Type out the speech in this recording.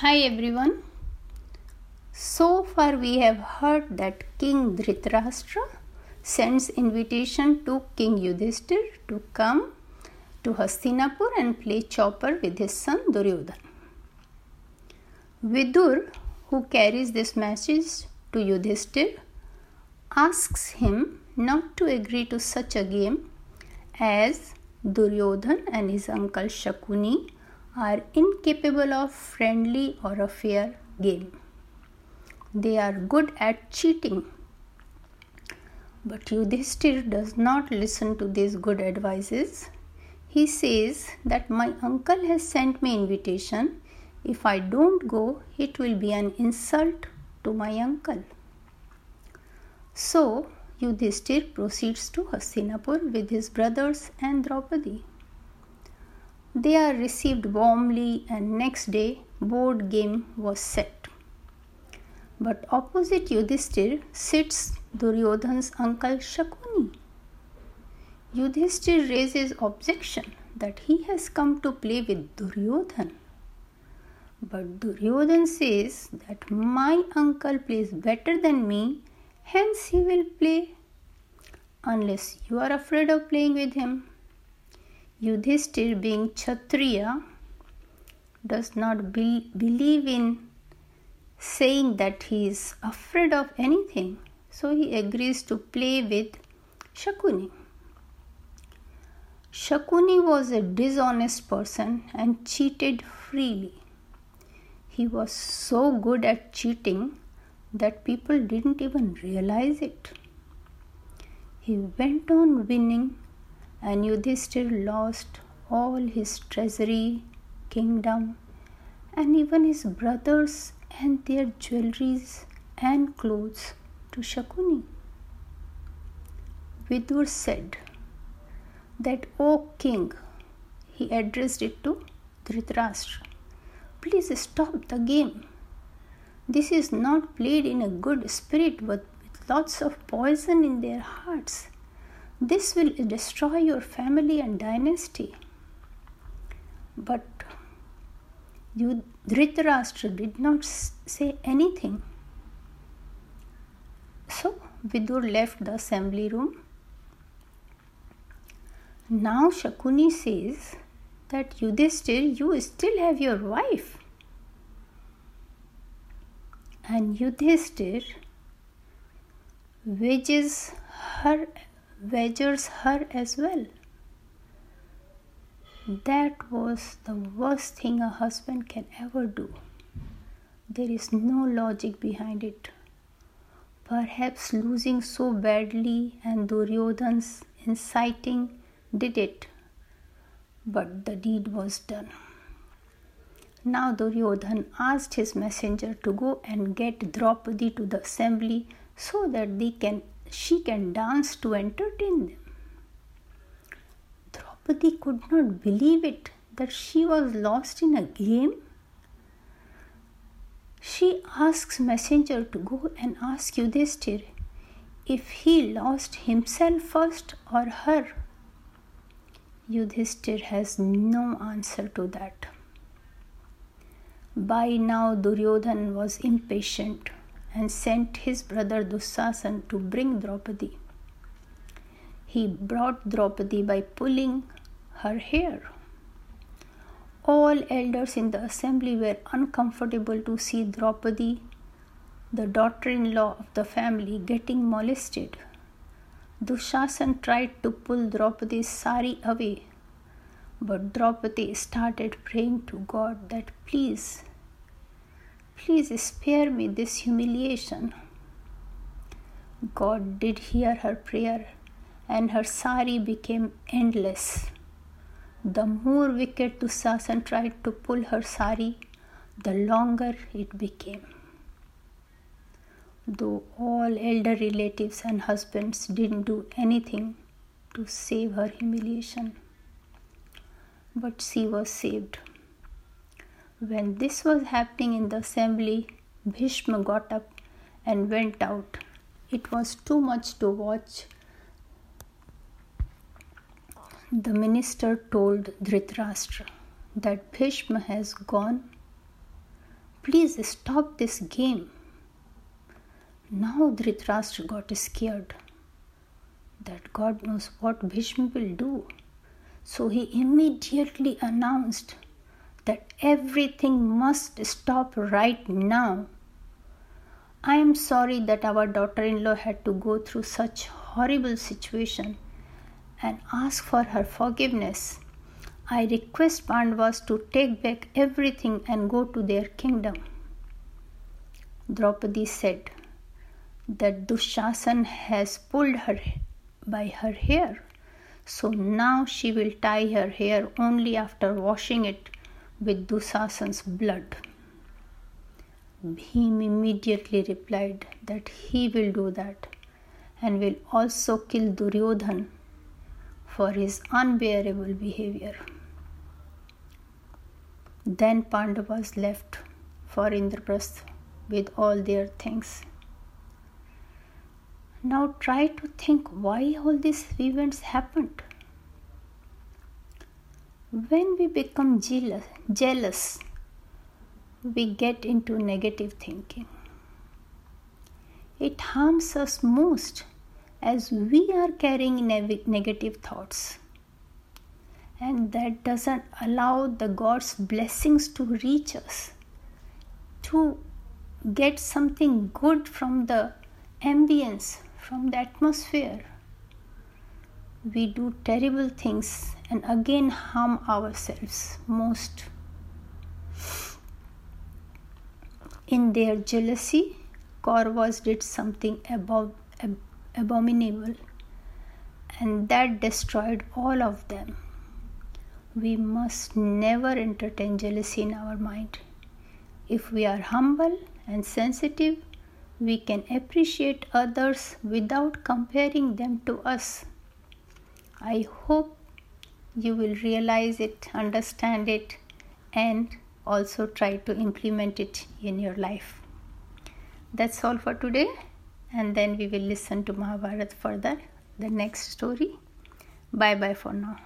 Hi everyone. So far we have heard that King Dhritarashtra sends invitation to King Yudhishthir to come to Hastinapur and play chaupar with his son Duryodhan. Vidur, who carries this message to Yudhishthir, asks him not to agree to such a game as Duryodhan and his uncle Shakuni are incapable of friendly or a fair game. They are good at cheating. But Yudhishthir does not listen to these good advices. He says that my uncle has sent me invitation. If I don't go, it will be an insult to my uncle. So Yudhishthir proceeds to Hastinapur with his brothers and Draupadi. They are received warmly, and next day board game was set. But opposite Yudhishthir sits Duryodhan's uncle Shakuni. Yudhishthir raises objection that he has come to play with Duryodhan. But Duryodhan says that my uncle plays better than me, hence he will play unless you are afraid of playing with him. Yudhishthir, being Kshatriya, does not be- believe in saying that he is afraid of anything, so he agrees to play with Shakuni. Shakuni was a dishonest person and cheated freely. He was so good at cheating that people didn't even realize it. He went on winning and Yudhishthir lost all his treasury, kingdom, and even his brothers and their jewelries and clothes to Shakuni. Vidur said that, O king, he addressed it to Dhritarashtra, please stop the game. This is not played in a good spirit but with lots of poison in their hearts. This will destroy your family and dynasty. But Dhritarashtra did not say anything. So Vidur left the assembly room. Now Shakuni says that Yudhishthir, you still have your wife. And Yudhishthir wages her wagers her as well. That was the worst thing a husband can ever do. There is no logic behind it. Perhaps losing so badly and Duryodhan's inciting did it, but the deed was done. Now Duryodhan asked his messenger to go and get Draupadi to the assembly so that they can she can dance to entertain them. Draupadi could not believe it that she was lost in a game. She asks messenger to go and ask Yudhishthir if he lost himself first or her. Yudhishthir has no answer to that. By now Duryodhan was impatient and sent his brother Dushasan to bring Draupadi. He brought Draupadi by pulling her hair. All elders in the assembly were uncomfortable to see Draupadi, the daughter in law of the family, getting molested. Dushasan tried to pull Draupadi's sari away, but Draupadi started praying to God that please Please spare me this humiliation. God did hear her prayer, and her sari became endless. The more wicked Dushasan tried to pull her sari, the longer it became. Though all elder relatives and husbands didn't do anything to save her humiliation, but she was saved. When this was happening in the assembly, Bhishma got up and went out. It was too much to watch. The minister told Dhritarashtra that Bhishma has gone Please stop this game. Now Dhritarashtra got scared that God knows what Bhishma will do. So he immediately announced that everything must stop right now. I am sorry that our daughter in law had to go through such horrible situation and ask for her forgiveness. I request Pandavas to take back everything and go to their kingdom. Draupadi said that Dushasan has pulled her by her hair, so now she will tie her hair only after washing it with Dushasan's blood. Bhim immediately replied that he will do that and will also kill Duryodhan for his unbearable behavior. Then Pandavas left for Indraprastha with all their things. Now try to think why all these events happened. When we become jealous, jealous we get into negative thinking. It harms us most as we are carrying negative thoughts. And that doesn't allow the God's blessings to reach us, to get something good from the ambience, from the atmosphere. We do terrible things and again harm ourselves most. In their jealousy, Kauravas did something above, ab- abominable, and that destroyed all of them. We must never entertain jealousy in our mind. If we are humble and sensitive, we can appreciate others without comparing them to us. I hope you will realize it, understand it, and also try to implement it in your life. That's all for today, and then we will listen to Mahabharata further, the next story. Bye bye for now.